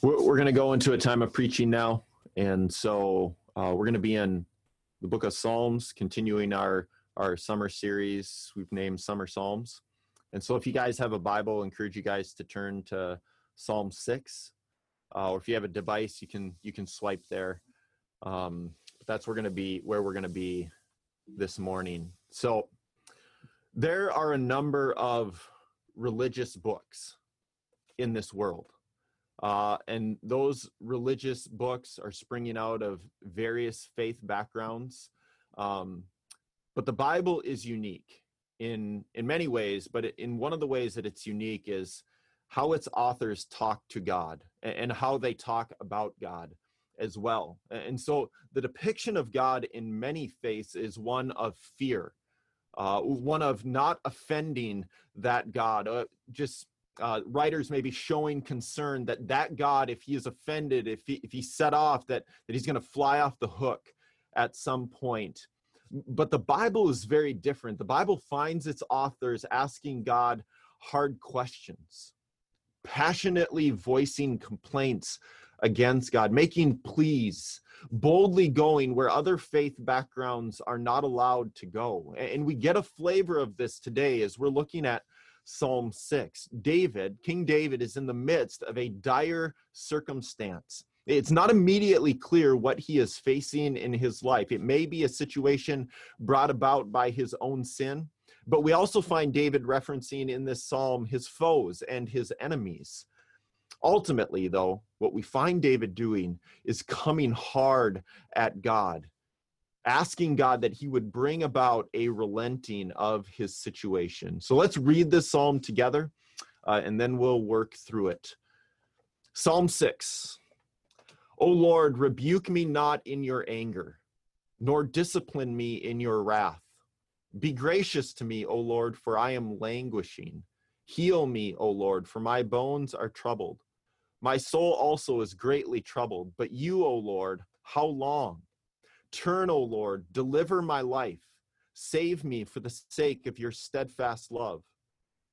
We're, we're going to go into a time of preaching now. And so uh, we're going to be in the book of Psalms, continuing our, our summer series we've named Summer Psalms. And so if you guys have a Bible, I encourage you guys to turn to Psalm 6. Uh, or if you have a device, you can you can swipe there. Um, that's we're going to be where we're going to be this morning. So there are a number of religious books in this world. Uh, and those religious books are springing out of various faith backgrounds. Um, but the Bible is unique in in many ways. But in one of the ways that it's unique is how its authors talk to God and how they talk about God as well. And so the depiction of God in many faiths is one of fear, uh, one of not offending that God, uh, just uh, writers may be showing concern that that God, if he is offended, if he if he set off, that that he's going to fly off the hook at some point. But the Bible is very different. The Bible finds its authors asking God hard questions, passionately voicing complaints against God, making pleas, boldly going where other faith backgrounds are not allowed to go. And we get a flavor of this today as we're looking at Psalm 6. David, King David, is in the midst of a dire circumstance. It's not immediately clear what he is facing in his life. It may be a situation brought about by his own sin, but we also find David referencing in this psalm his foes and his enemies. Ultimately, though, what we find David doing is coming hard at God asking God that he would bring about a relenting of his situation. So let's read this psalm together uh, and then we'll work through it. Psalm 6 O Lord, rebuke me not in your anger, nor discipline me in your wrath. Be gracious to me, O Lord, for I am languishing. Heal me, O Lord, for my bones are troubled. My soul also is greatly troubled, but you, O Lord, how long? Turn, O Lord, deliver my life. Save me for the sake of your steadfast love.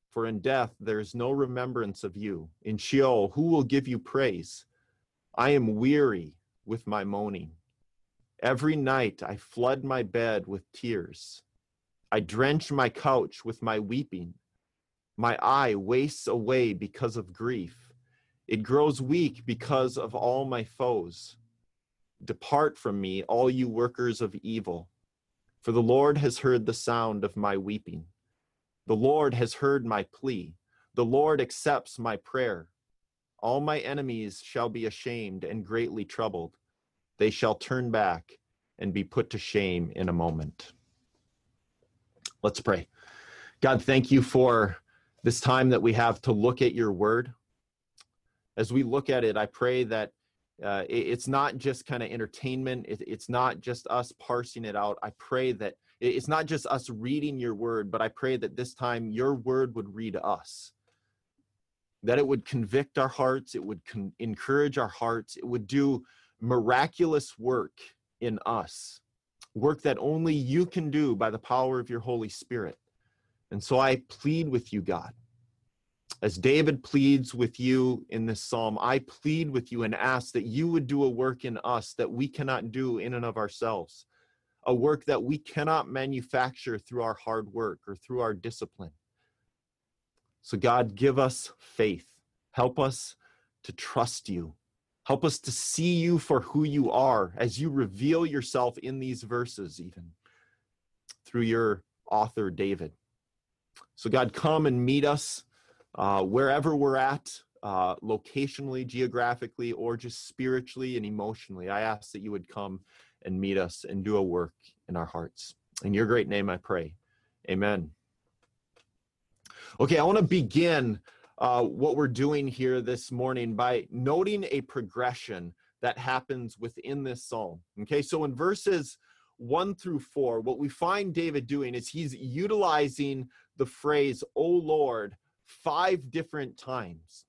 For in death there is no remembrance of you. In Sheol, who will give you praise? I am weary with my moaning. Every night I flood my bed with tears. I drench my couch with my weeping. My eye wastes away because of grief. It grows weak because of all my foes. Depart from me, all you workers of evil, for the Lord has heard the sound of my weeping. The Lord has heard my plea. The Lord accepts my prayer. All my enemies shall be ashamed and greatly troubled. They shall turn back and be put to shame in a moment. Let's pray. God, thank you for this time that we have to look at your word. As we look at it, I pray that uh, it, it's not just kind of entertainment it, it's not just us parsing it out. I pray that it, it's not just us reading your word but i pray that this time your word would read us. That it would convict our hearts it would con- encourage our hearts it would do miraculous work in us. Work that only you can do by the power of your holy spirit. And so i plead with you god as David pleads with you in this psalm, I plead with you and ask that you would do a work in us that we cannot do in and of ourselves, a work that we cannot manufacture through our hard work or through our discipline. So, God, give us faith. Help us to trust you. Help us to see you for who you are as you reveal yourself in these verses, even through your author, David. So, God, come and meet us uh, wherever we're at, uh, locationally, geographically, or just spiritually and emotionally, I ask that you would come and meet us and do a work in our hearts. In your great name, I pray. Amen. Okay, I want to begin uh, what we're doing here this morning by noting a progression that happens within this psalm. Okay, so in verses one through four, what we find David doing is he's utilizing the phrase, O Lord, five different times.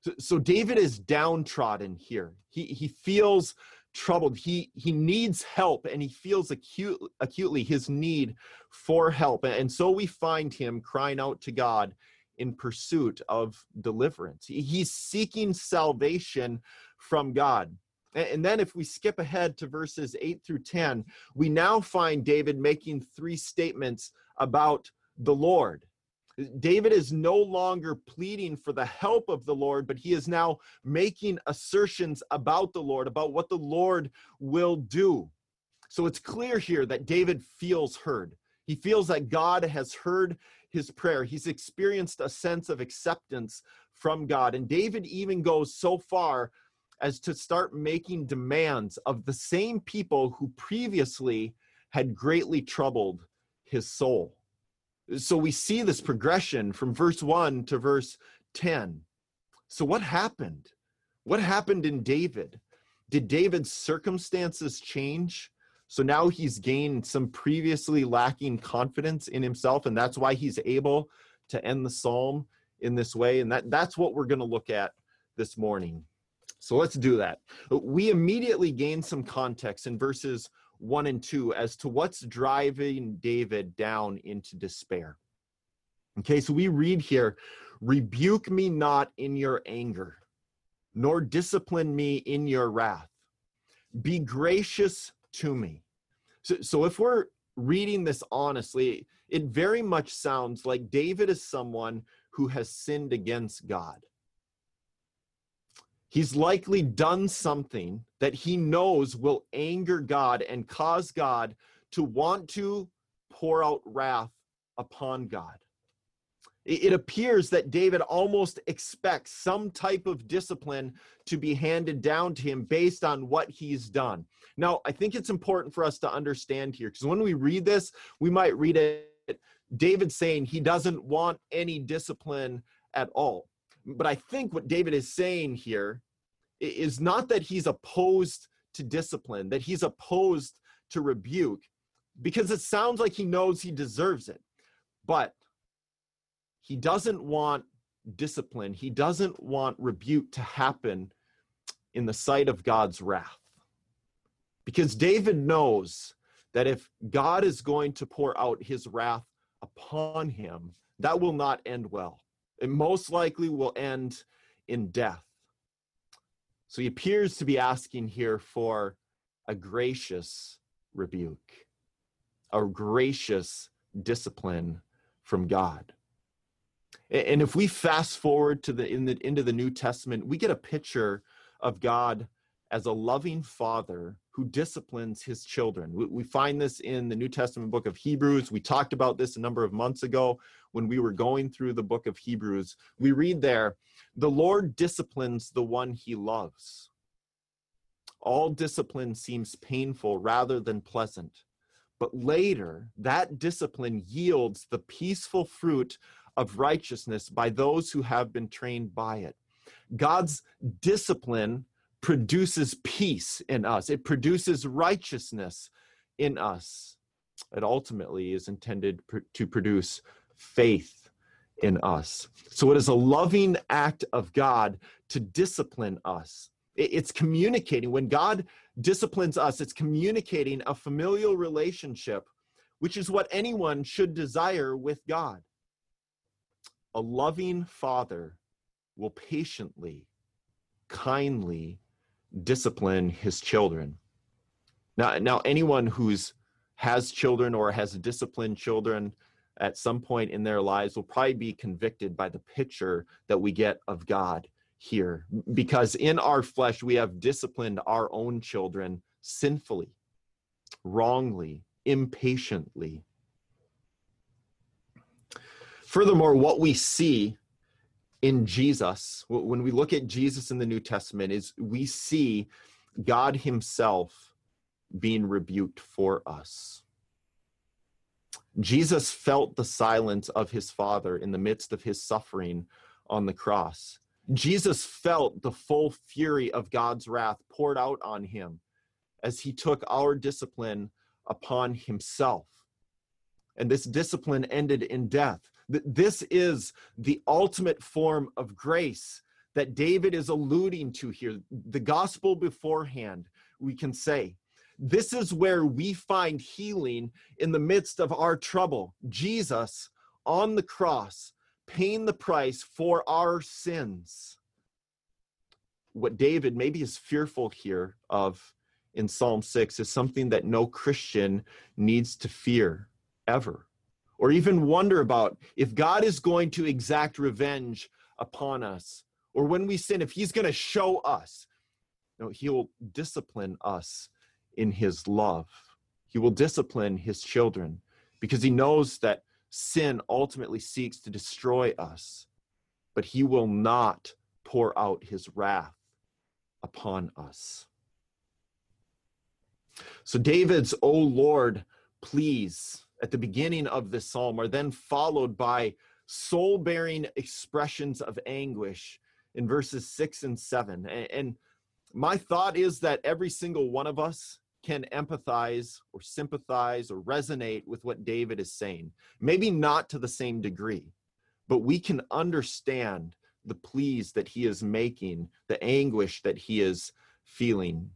So, so David is downtrodden here. He, he feels troubled. He, he needs help and he feels acute, acutely his need for help. And so we find him crying out to God in pursuit of deliverance. He's seeking salvation from God. And then if we skip ahead to verses 8 through 10, we now find David making three statements about the Lord. David is no longer pleading for the help of the Lord, but he is now making assertions about the Lord, about what the Lord will do. So it's clear here that David feels heard. He feels that God has heard his prayer. He's experienced a sense of acceptance from God. And David even goes so far as to start making demands of the same people who previously had greatly troubled his soul. So we see this progression from verse 1 to verse 10. So, what happened? What happened in David? Did David's circumstances change? So now he's gained some previously lacking confidence in himself, and that's why he's able to end the psalm in this way. And that, that's what we're going to look at this morning. So let's do that. We immediately gain some context in verses 1 and 2 as to what's driving David down into despair. Okay, so we read here Rebuke me not in your anger, nor discipline me in your wrath. Be gracious to me. So, so if we're reading this honestly, it very much sounds like David is someone who has sinned against God. He's likely done something that he knows will anger God and cause God to want to pour out wrath upon God. It appears that David almost expects some type of discipline to be handed down to him based on what he's done. Now, I think it's important for us to understand here because when we read this, we might read it David saying he doesn't want any discipline at all. But I think what David is saying here is not that he's opposed to discipline, that he's opposed to rebuke, because it sounds like he knows he deserves it. But he doesn't want discipline, he doesn't want rebuke to happen in the sight of God's wrath. Because David knows that if God is going to pour out his wrath upon him, that will not end well. It most likely will end in death. So he appears to be asking here for a gracious rebuke, a gracious discipline from God. And if we fast forward to the, in the into the New Testament, we get a picture of God as a loving father who disciplines his children. We, we, find this in the New Testament book of Hebrews. We talked about this a number of months ago when we were going through the book of Hebrews. We read there, the Lord disciplines the one he loves. All discipline seems painful rather than pleasant. But later, that discipline yields the peaceful fruit of righteousness by those who have been trained by it. God's discipline produces peace in us, it produces righteousness in us. It ultimately is intended to produce faith in us. So it is a loving act of God to discipline us. It's communicating. When God disciplines us, it's communicating a familial relationship, which is what anyone should desire with God. A loving father will patiently, kindly discipline his children. Now, now anyone who's has children or has disciplined children at some point in their lives will probably be convicted by the picture that we get of God here. Because in our flesh, we have disciplined our own children sinfully, wrongly, impatiently. Furthermore, what we see in Jesus, when we look at Jesus in the New Testament, is we see God Himself being rebuked for us. Jesus felt the silence of his Father in the midst of his suffering on the cross. Jesus felt the full fury of God's wrath poured out on him as he took our discipline upon himself. And this discipline ended in death. This is the ultimate form of grace that David is alluding to here. The gospel beforehand, we can say. This is where we find healing in the midst of our trouble. Jesus on the cross paying the price for our sins. What David maybe is fearful here of in Psalm 6 is something that no Christian needs to fear ever or even wonder about if God is going to exact revenge upon us or when we sin, if He's going to show us. No, He will discipline us in His love. He will discipline His children because He knows that sin ultimately seeks to destroy us, but He will not pour out His wrath upon us. So David's, O Lord, please at the beginning of this psalm are then followed by soul bearing expressions of anguish in verses six and seven. And my thought is that every single one of us can empathize or sympathize or resonate with what David is saying. Maybe not to the same degree, but we can understand the pleas that he is making, the anguish that he is feeling.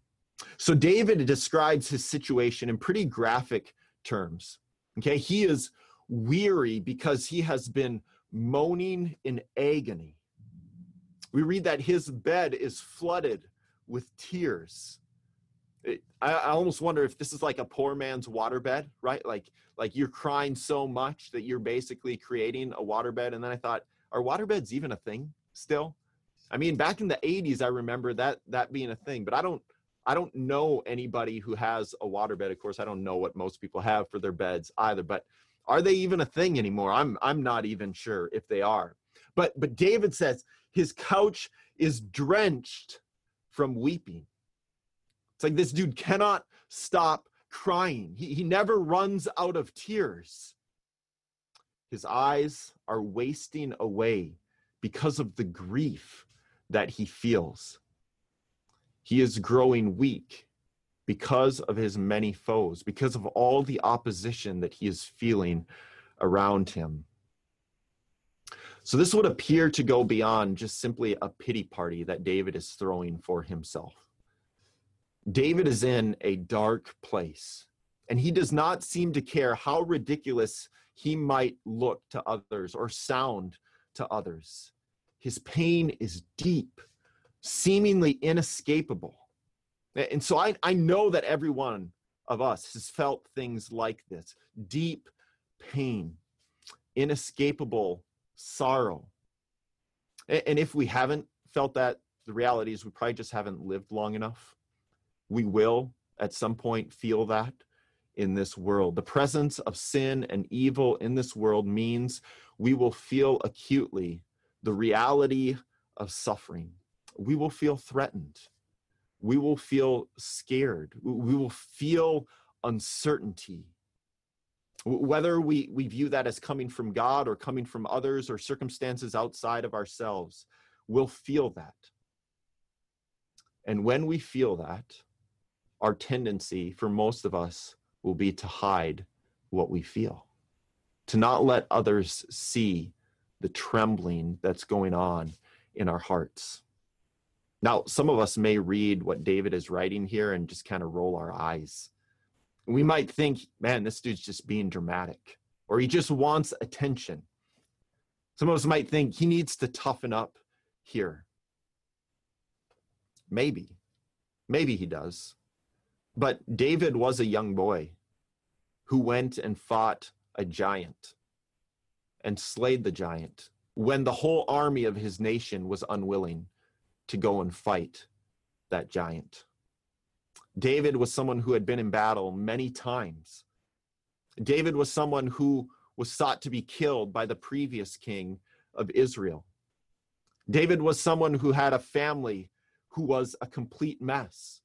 So David describes his situation in pretty graphic terms. Okay, he is weary because he has been moaning in agony. We read that his bed is flooded with tears. It, I, I, almost wonder if this is like a poor man's waterbed, right? Like, like you're crying so much that you're basically creating a waterbed. And then I thought, are waterbeds even a thing still? I mean, back in the 80s, I remember that that being a thing, but I don't I don't know anybody who has a waterbed. Of course, I don't know what most people have for their beds either, but are they even a thing anymore? I'm I'm not even sure if they are. But but David says his couch is drenched from weeping. It's like this dude cannot stop crying. He, he never runs out of tears. His eyes are wasting away because of the grief that he feels. He is growing weak because of his many foes, because of all the opposition that he is feeling around him. So, this would appear to go beyond just simply a pity party that David is throwing for himself. David is in a dark place, and he does not seem to care how ridiculous he might look to others or sound to others. His pain is deep seemingly inescapable. And so I, I know that every one of us has felt things like this deep pain, inescapable sorrow. And if we haven't felt that, the reality is we probably just haven't lived long enough. We will at some point feel that in this world. The presence of sin and evil in this world means we will feel acutely the reality of suffering we will feel threatened. We will feel scared. We will feel uncertainty. Whether we, we view that as coming from God or coming from others or circumstances outside of ourselves, we'll feel that. And when we feel that, our tendency for most of us will be to hide what we feel, to not let others see the trembling that's going on in our hearts. Now, some of us may read what David is writing here and just kind of roll our eyes. We might think, man, this dude's just being dramatic, or he just wants attention. Some of us might think he needs to toughen up here. Maybe. Maybe he does. But David was a young boy who went and fought a giant and slayed the giant when the whole army of his nation was unwilling to go and fight that giant. David was someone who had been in battle many times. David was someone who was sought to be killed by the previous king of Israel. David was someone who had a family who was a complete mess.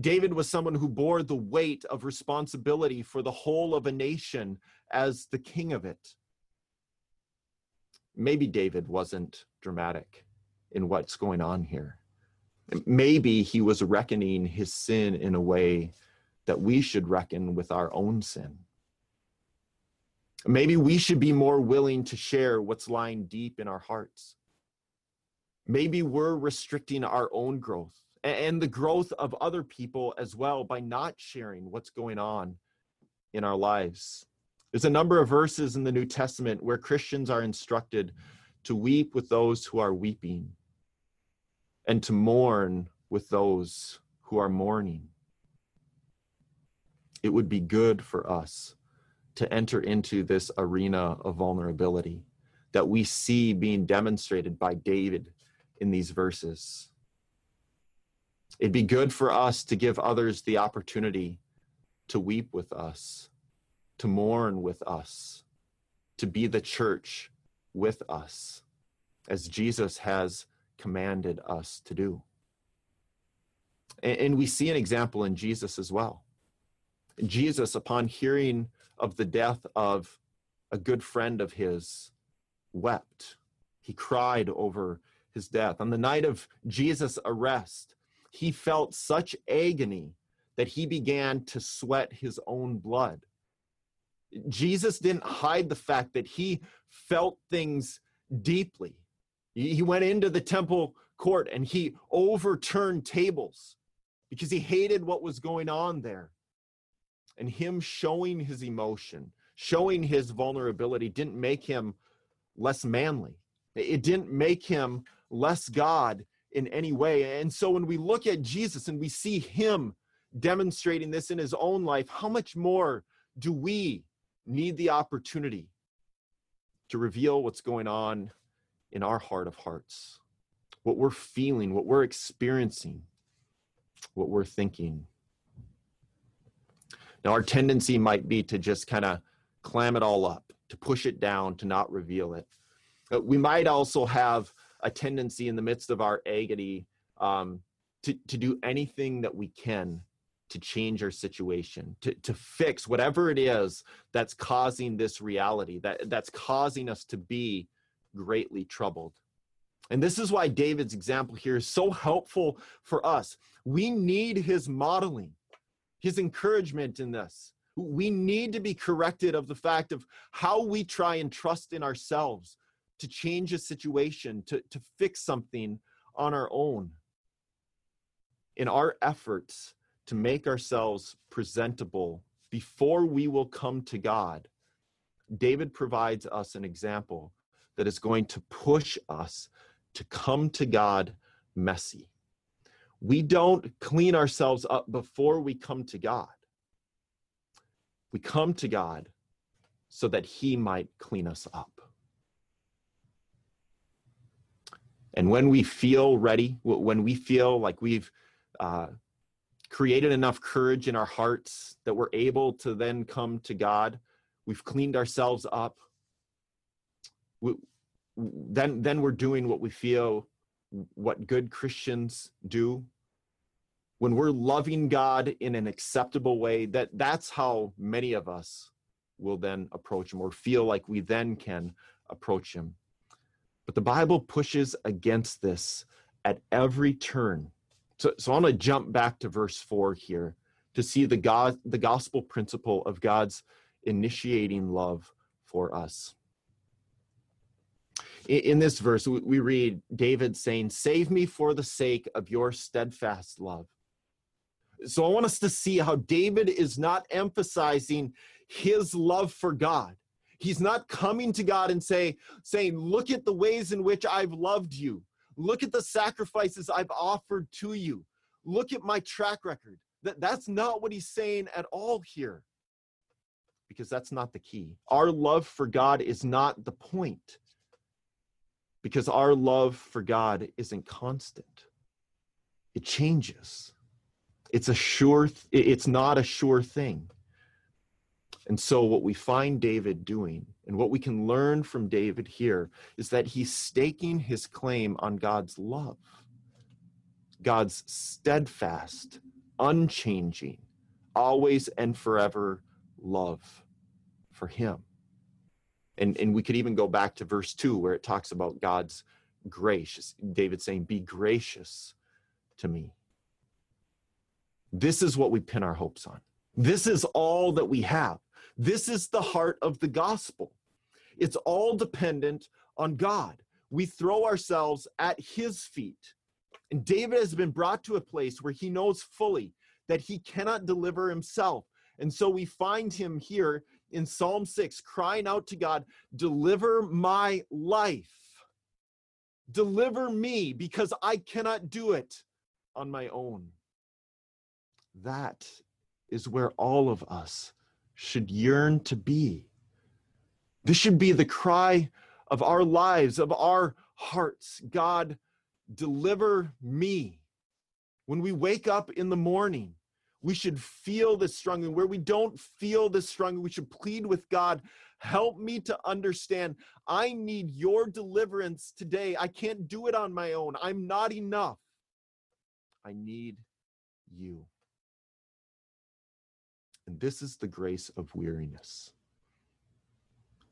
David was someone who bore the weight of responsibility for the whole of a nation as the king of it. Maybe David wasn't dramatic in what's going on here. Maybe he was reckoning his sin in a way that we should reckon with our own sin. Maybe we should be more willing to share what's lying deep in our hearts. Maybe we're restricting our own growth and the growth of other people as well by not sharing what's going on in our lives. There's a number of verses in the New Testament where Christians are instructed to weep with those who are weeping and to mourn with those who are mourning. It would be good for us to enter into this arena of vulnerability that we see being demonstrated by David in these verses. It'd be good for us to give others the opportunity to weep with us, to mourn with us, to be the church with us, as Jesus has commanded us to do. And we see an example in Jesus as well. Jesus, upon hearing of the death of a good friend of his, wept. He cried over his death. On the night of Jesus' arrest, he felt such agony that he began to sweat his own blood. Jesus didn't hide the fact that he felt things deeply. He went into the temple court and he overturned tables because he hated what was going on there. And him showing his emotion, showing his vulnerability, didn't make him less manly. It didn't make him less God in any way. And so when we look at Jesus and we see him demonstrating this in his own life, how much more do we need the opportunity to reveal what's going on in our heart of hearts, what we're feeling, what we're experiencing, what we're thinking? Now, our tendency might be to just kind of clam it all up, to push it down, to not reveal it. But we might also have a tendency in the midst of our agony um, to, to do anything that we can to change our situation, to, to fix whatever it is that's causing this reality, that, that's causing us to be greatly troubled. And this is why David's example here is so helpful for us. We need his modeling, his encouragement in this. We need to be corrected of the fact of how we try and trust in ourselves to change a situation, to, to fix something on our own. In our efforts to make ourselves presentable before we will come to God, David provides us an example that is going to push us to come to God messy. We don't clean ourselves up before we come to God. We come to God so that He might clean us up. And when we feel ready, when we feel like we've uh, created enough courage in our hearts that we're able to then come to God, we've cleaned ourselves up, we, then, then we're doing what we feel what good Christians do. When we're loving God in an acceptable way, that, that's how many of us will then approach Him or feel like we then can approach Him. But the Bible pushes against this at every turn. So, so I want to jump back to verse 4 here to see the God the gospel principle of God's initiating love for us. In, this verse, we, we read David saying, Save me for the sake of your steadfast love. So I want us to see how David is not emphasizing his love for God. He's not coming to God and say, saying, Look at the ways in which I've loved you. Look at the sacrifices I've offered to you. Look at my track record. That, that's not what he's saying at all here. Because that's not the key. Our love for God is not the point. Because our love for God isn't constant. It changes. It's a sure, th- it's not a sure thing. And so, what we find David doing, and what we can learn from David here, is that he's staking his claim on God's love, God's steadfast, unchanging, always and forever love for him. And, and we could even go back to verse 2 where it talks about God's gracious. David saying, Be gracious to me. This is what we pin our hopes on. This is all that we have. This is the heart of the gospel. It's all dependent on God. We throw ourselves at his feet. And David has been brought to a place where he knows fully that he cannot deliver himself. And so we find him here in Psalm 6, crying out to God, Deliver my life. Deliver me because I cannot do it on my own. That is where all of us should yearn to be. This should be the cry of our lives, of our hearts. God, deliver me. When we wake up in the morning, we should feel this strongly. Where we don't feel this strongly, we should plead with God, help me to understand. I need your deliverance today. I can't do it on my own. I'm not enough. I need you. And this is the grace of weariness.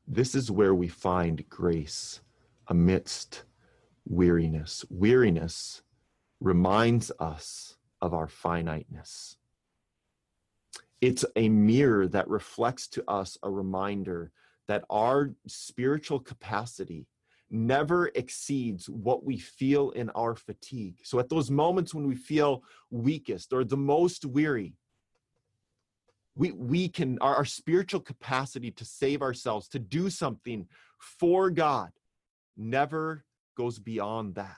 This is where we find grace amidst weariness. Weariness reminds us of our finiteness. It's a mirror that reflects to us a reminder that our spiritual capacity never exceeds what we feel in our fatigue. So, at those moments when we feel weakest or the most weary, we, we can, our, our spiritual capacity to save ourselves, to do something for God, never goes beyond that.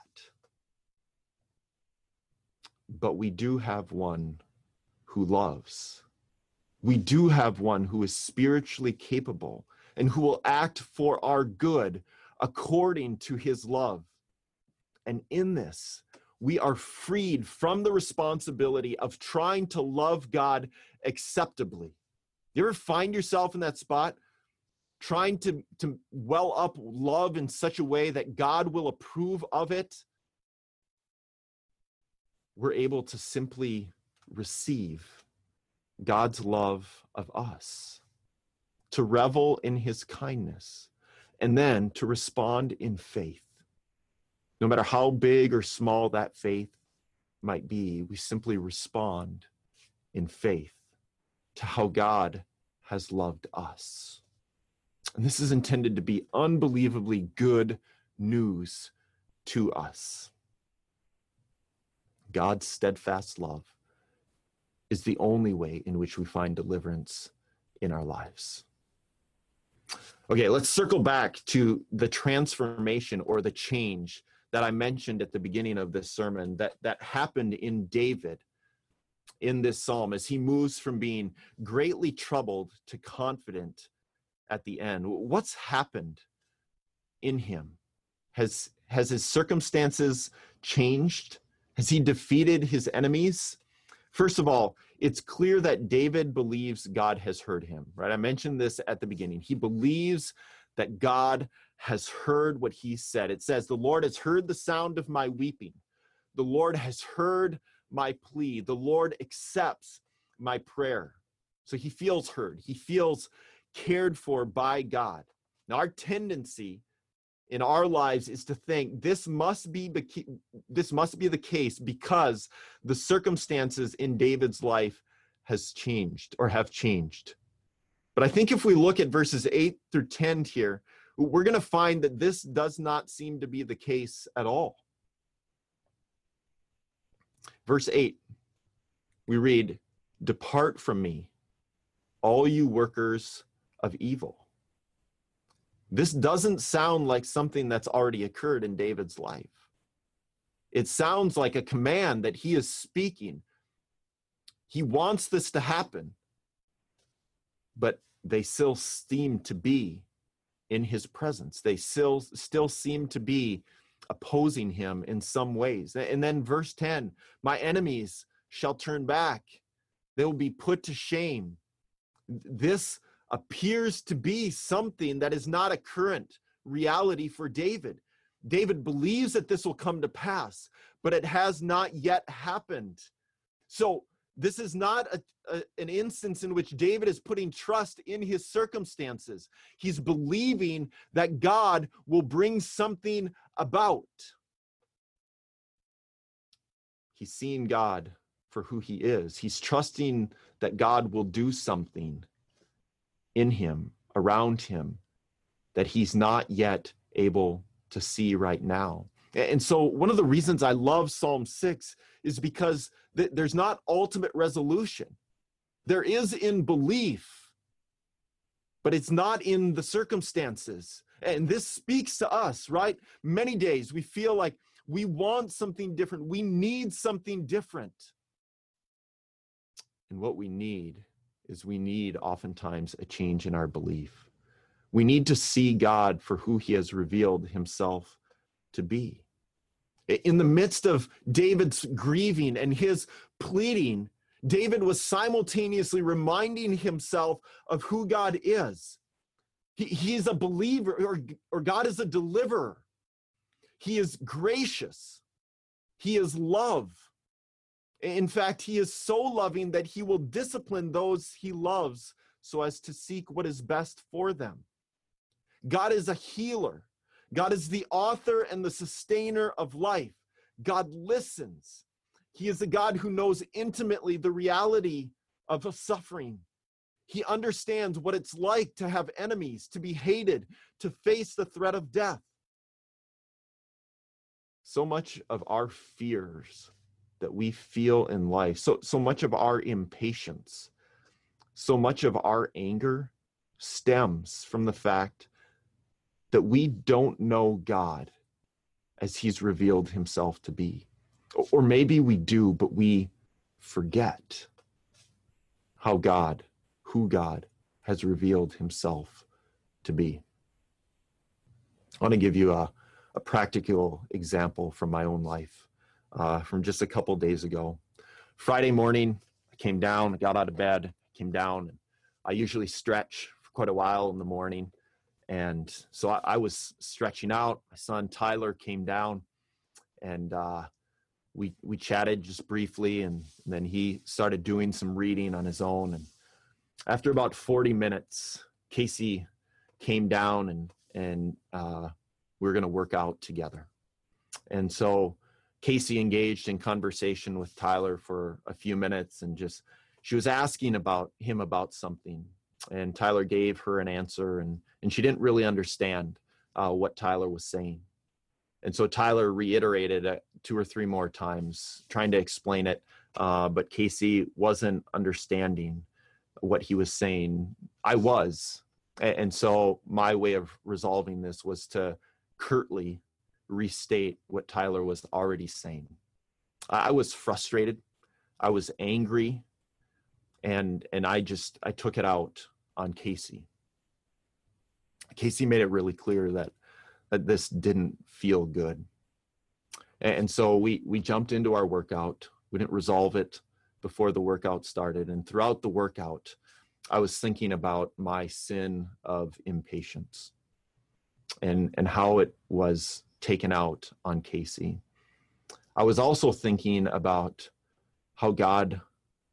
But we do have one who loves. We do have one who is spiritually capable and who will act for our good according to his love. And in this, we are freed from the responsibility of trying to love God acceptably. You ever find yourself in that spot trying to, to well up love in such a way that God will approve of it? We're able to simply receive God's love of us, to revel in his kindness, and then to respond in faith. No matter how big or small that faith might be, we simply respond in faith to how God has loved us. And this is intended to be unbelievably good news to us. God's steadfast love is the only way in which we find deliverance in our lives. Okay, let's circle back to the transformation or the change that I mentioned at the beginning of this sermon that, that happened in David in this psalm as he moves from being greatly troubled to confident at the end. What's happened in him? Has, has his circumstances changed? Has he defeated his enemies? First of all, it's clear that David believes God has heard him, right? I mentioned this at the beginning. He believes that God has heard what he said. It says, The Lord has heard the sound of my weeping. The Lord has heard my plea. The Lord accepts my prayer. So he feels heard. He feels cared for by God. Now, our tendency in our lives is to think this must be this must be the case because the circumstances in David's life has changed or have changed. But I think if we look at verses 8 through 10 here, we're going to find that this does not seem to be the case at all. Verse 8, we read, Depart from me, all you workers of evil. This doesn't sound like something that's already occurred in David's life. It sounds like a command that he is speaking. He wants this to happen, but they still seem to be in his presence. They still still seem to be opposing him in some ways. And then verse 10, my enemies shall turn back. They will be put to shame. This appears to be something that is not a current reality for David. David believes that this will come to pass, but it has not yet happened. So, this is not a, a, an instance in which David is putting trust in his circumstances. He's believing that God will bring something about. He's seeing God for who he is. He's trusting that God will do something in him, around him, that he's not yet able to see right now. And so, one of the reasons I love Psalm 6 is because th- there's not ultimate resolution. There is in belief, but it's not in the circumstances. And this speaks to us, right? Many days we feel like we want something different, we need something different. And what we need is we need oftentimes a change in our belief. We need to see God for who he has revealed himself to be. In the midst of David's grieving and his pleading, David was simultaneously reminding himself of who God is. He, he's a believer, or, or God is a deliverer. He is gracious. He is love. In fact, he is so loving that he will discipline those he loves so as to seek what is best for them. God is a healer. God is the author and the sustainer of life. God listens. He is a God who knows intimately the reality of suffering. He understands what it's like to have enemies, to be hated, to face the threat of death. So much of our fears that we feel in life, so, so much of our impatience, so much of our anger stems from the fact that we don't know God as he's revealed himself to be. Or maybe we do, but we forget how God, who God has revealed himself to be. I want to give you a, a practical example from my own life uh, from just a couple days ago. Friday morning, I came down, got out of bed, came down. I usually stretch for quite a while in the morning. And so I, I was stretching out. My son Tyler came down and uh, we, we chatted just briefly. And, and then he started doing some reading on his own. And after about 40 minutes, Casey came down and, and uh, we we're going to work out together. And so Casey engaged in conversation with Tyler for a few minutes and just she was asking about him about something and Tyler gave her an answer and and she didn't really understand uh, what Tyler was saying. And so Tyler reiterated it two or three more times, trying to explain it, uh, but Casey wasn't understanding what he was saying. I was, and so my way of resolving this was to curtly restate what Tyler was already saying. I was frustrated. I was angry and and I just I took it out on Casey. Casey made it really clear that that this didn't feel good. And so we we jumped into our workout. We didn't resolve it before the workout started and throughout the workout I was thinking about my sin of impatience and and how it was taken out on Casey. I was also thinking about how God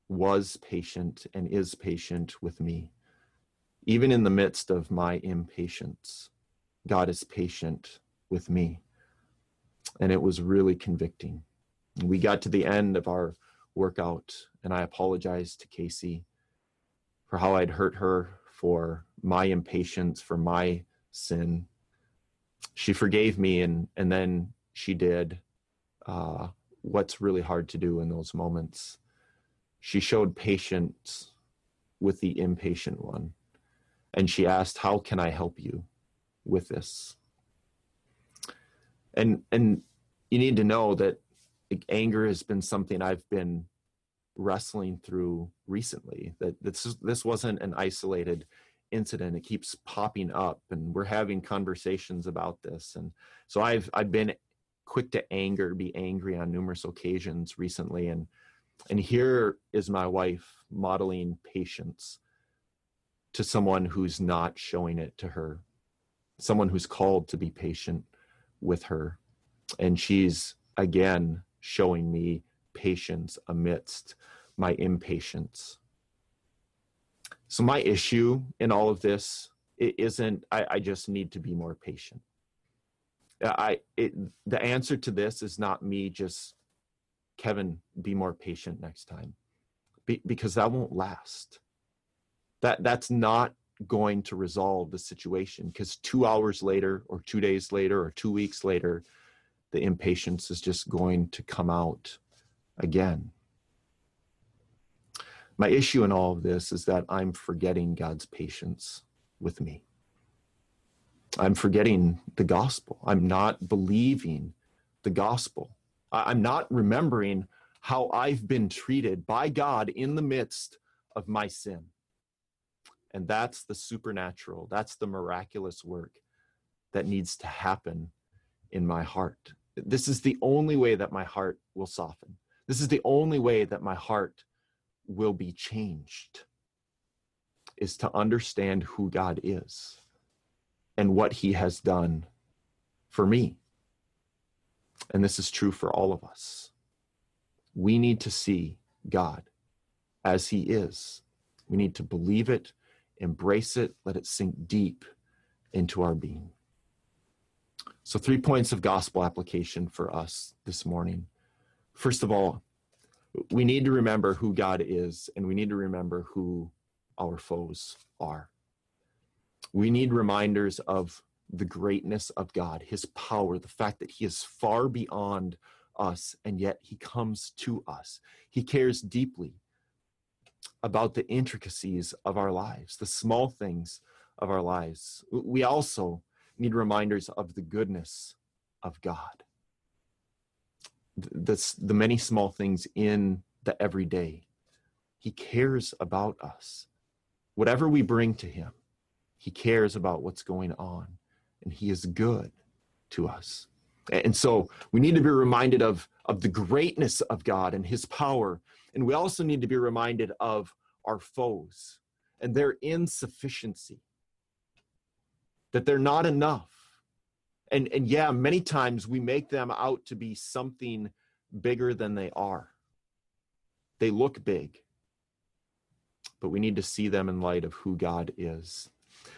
was patient and is patient with me. Even in the midst of my impatience, God is patient with me. And it was really convicting. We got to the end of our workout, and I apologized to Casey for how I'd hurt her, for my impatience, for my sin she forgave me and and then she did uh, what's really hard to do in those moments. She showed patience with the impatient one and she asked how can i help you with this? And and you need to know that anger has been something i've been wrestling through recently that this this wasn't an isolated incident it keeps popping up and we're having conversations about this. And so i've i've been quick to anger be angry on numerous occasions recently. And and here is my wife modeling patience to someone who's not showing it to her someone who's called to be patient with her. And she's again showing me patience amidst my impatience so my issue in all of this it isn't I, I just need to be more patient. Uh, I it the answer to this is not me just Kevin be more patient next time be, because that won't last. That that's not going to resolve the situation because 2 hours later or 2 days later or 2 weeks later the impatience is just going to come out again. My issue in all of this is that I'm forgetting God's patience with me. I'm forgetting the gospel. I'm not believing the gospel. I'm not remembering how I've been treated by God in the midst of my sin. And that's the supernatural, that's the miraculous work that needs to happen in my heart. This is the only way that my heart will soften. This is the only way that my heart will be changed is to understand who God is and what he has done for me. And this is true for all of us. We need to see God as he is. We need to believe it, embrace it, let it sink deep into our being. So, three points of gospel application for us this morning. First of all, we need to remember who God is, and we need to remember who our foes are. We need reminders of the greatness of God, his power, the fact that he is far beyond us, and yet he comes to us. He cares deeply about the intricacies of our lives, the small things of our lives. We also need reminders of the goodness of God, the, the many small things in the everyday. He cares about us. Whatever we bring to Him, He cares about what's going on, and He is good to us. And so we need to be reminded of, of the greatness of God and His power. And we also need to be reminded of our foes and their insufficiency, that they're not enough. And, and yeah, many times we make them out to be something bigger than they are. They look big, but we need to see them in light of who God is.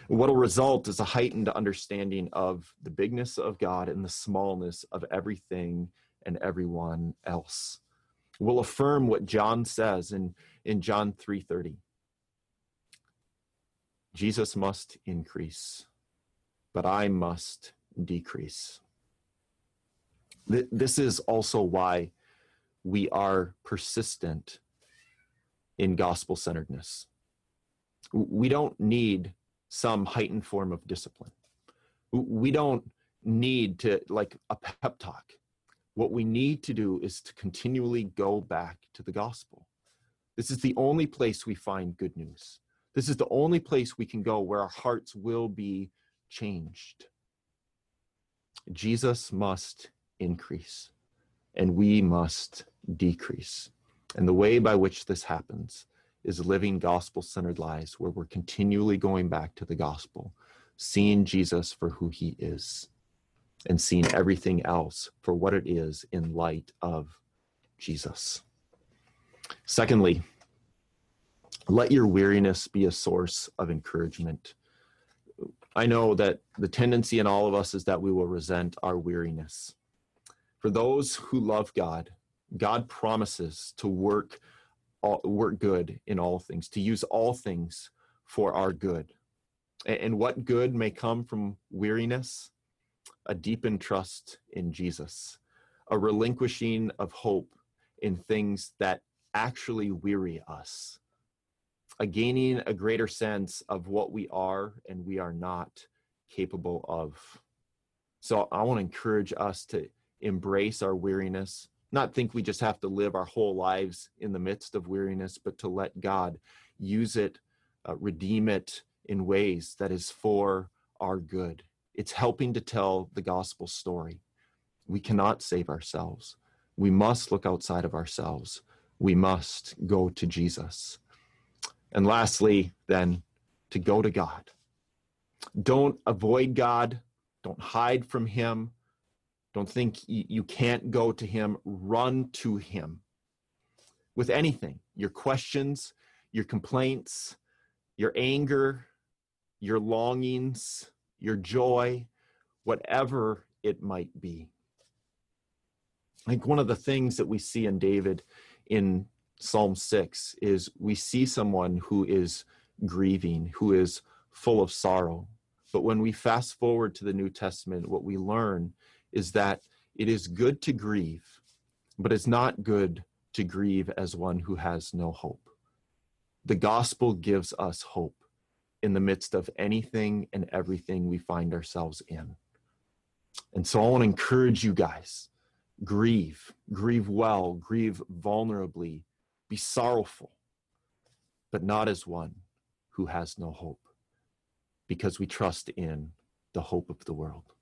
What will result is a heightened understanding of the bigness of God and the smallness of everything and everyone else. We'll affirm what John says in, in John 3:30. Jesus must increase, but I must decrease. This is also why we are persistent in gospel centeredness. We don't need some heightened form of discipline. We don't need to, like a pep talk. What we need to do is to continually go back to the gospel. This is the only place we find good news. This is the only place we can go where our hearts will be changed. Jesus must increase and we must decrease. And the way by which this happens is living gospel centered lives where we're continually going back to the gospel, seeing Jesus for who he is, and seeing everything else for what it is in light of Jesus. Secondly, let your weariness be a source of encouragement. I know that the tendency in all of us is that we will resent our weariness. For those who love God, God promises to work work good in all things, to use all things for our good. And what good may come from weariness? A deepened trust in Jesus, a relinquishing of hope in things that actually weary us, a gaining a greater sense of what we are and we are not capable of. So I want to encourage us to embrace our weariness, not think we just have to live our whole lives in the midst of weariness, but to let God use it, uh, redeem it in ways that is for our good. It's helping to tell the gospel story. We cannot save ourselves. We must look outside of ourselves. We must go to Jesus. And lastly, then, to go to God. Don't avoid God. Don't hide from Him. Don't think you can't go to him. Run to him with anything your questions, your complaints, your anger, your longings, your joy, whatever it might be. I think one of the things that we see in David in Psalm 6 is we see someone who is grieving, who is full of sorrow. But when we fast forward to the New Testament, what we learn is that it is good to grieve, but it's not good to grieve as one who has no hope. The gospel gives us hope. in the midst of anything and everything we find ourselves in. And so I want to encourage you guys grieve, grieve well, grieve vulnerably, be sorrowful, but not as one who has no hope, because we trust in the hope of the world.